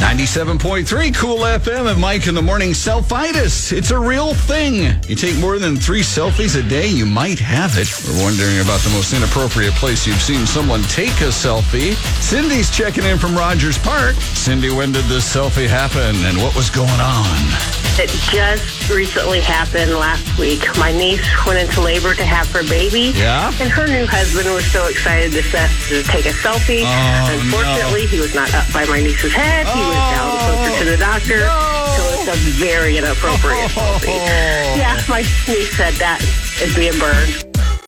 97.3 Cool FM and Mike in the morning. Selfitis. It's a real thing. You take more than three selfies a day, you might have it. We're wondering about the most inappropriate place you've seen someone take a selfie. Cindy's checking in from Rogers Park. Cindy, when did this selfie happen and what was going on? It just recently happened last week. My niece went into labor to have her baby. Yeah? And her new husband was so excited to, set, to take a selfie. Oh, Unfortunately, no. he was not up by my niece's head. He was down Oh, closer to the doctor. no. So it's a very inappropriate Oh. selfie. Yeah, my niece said that is being burned.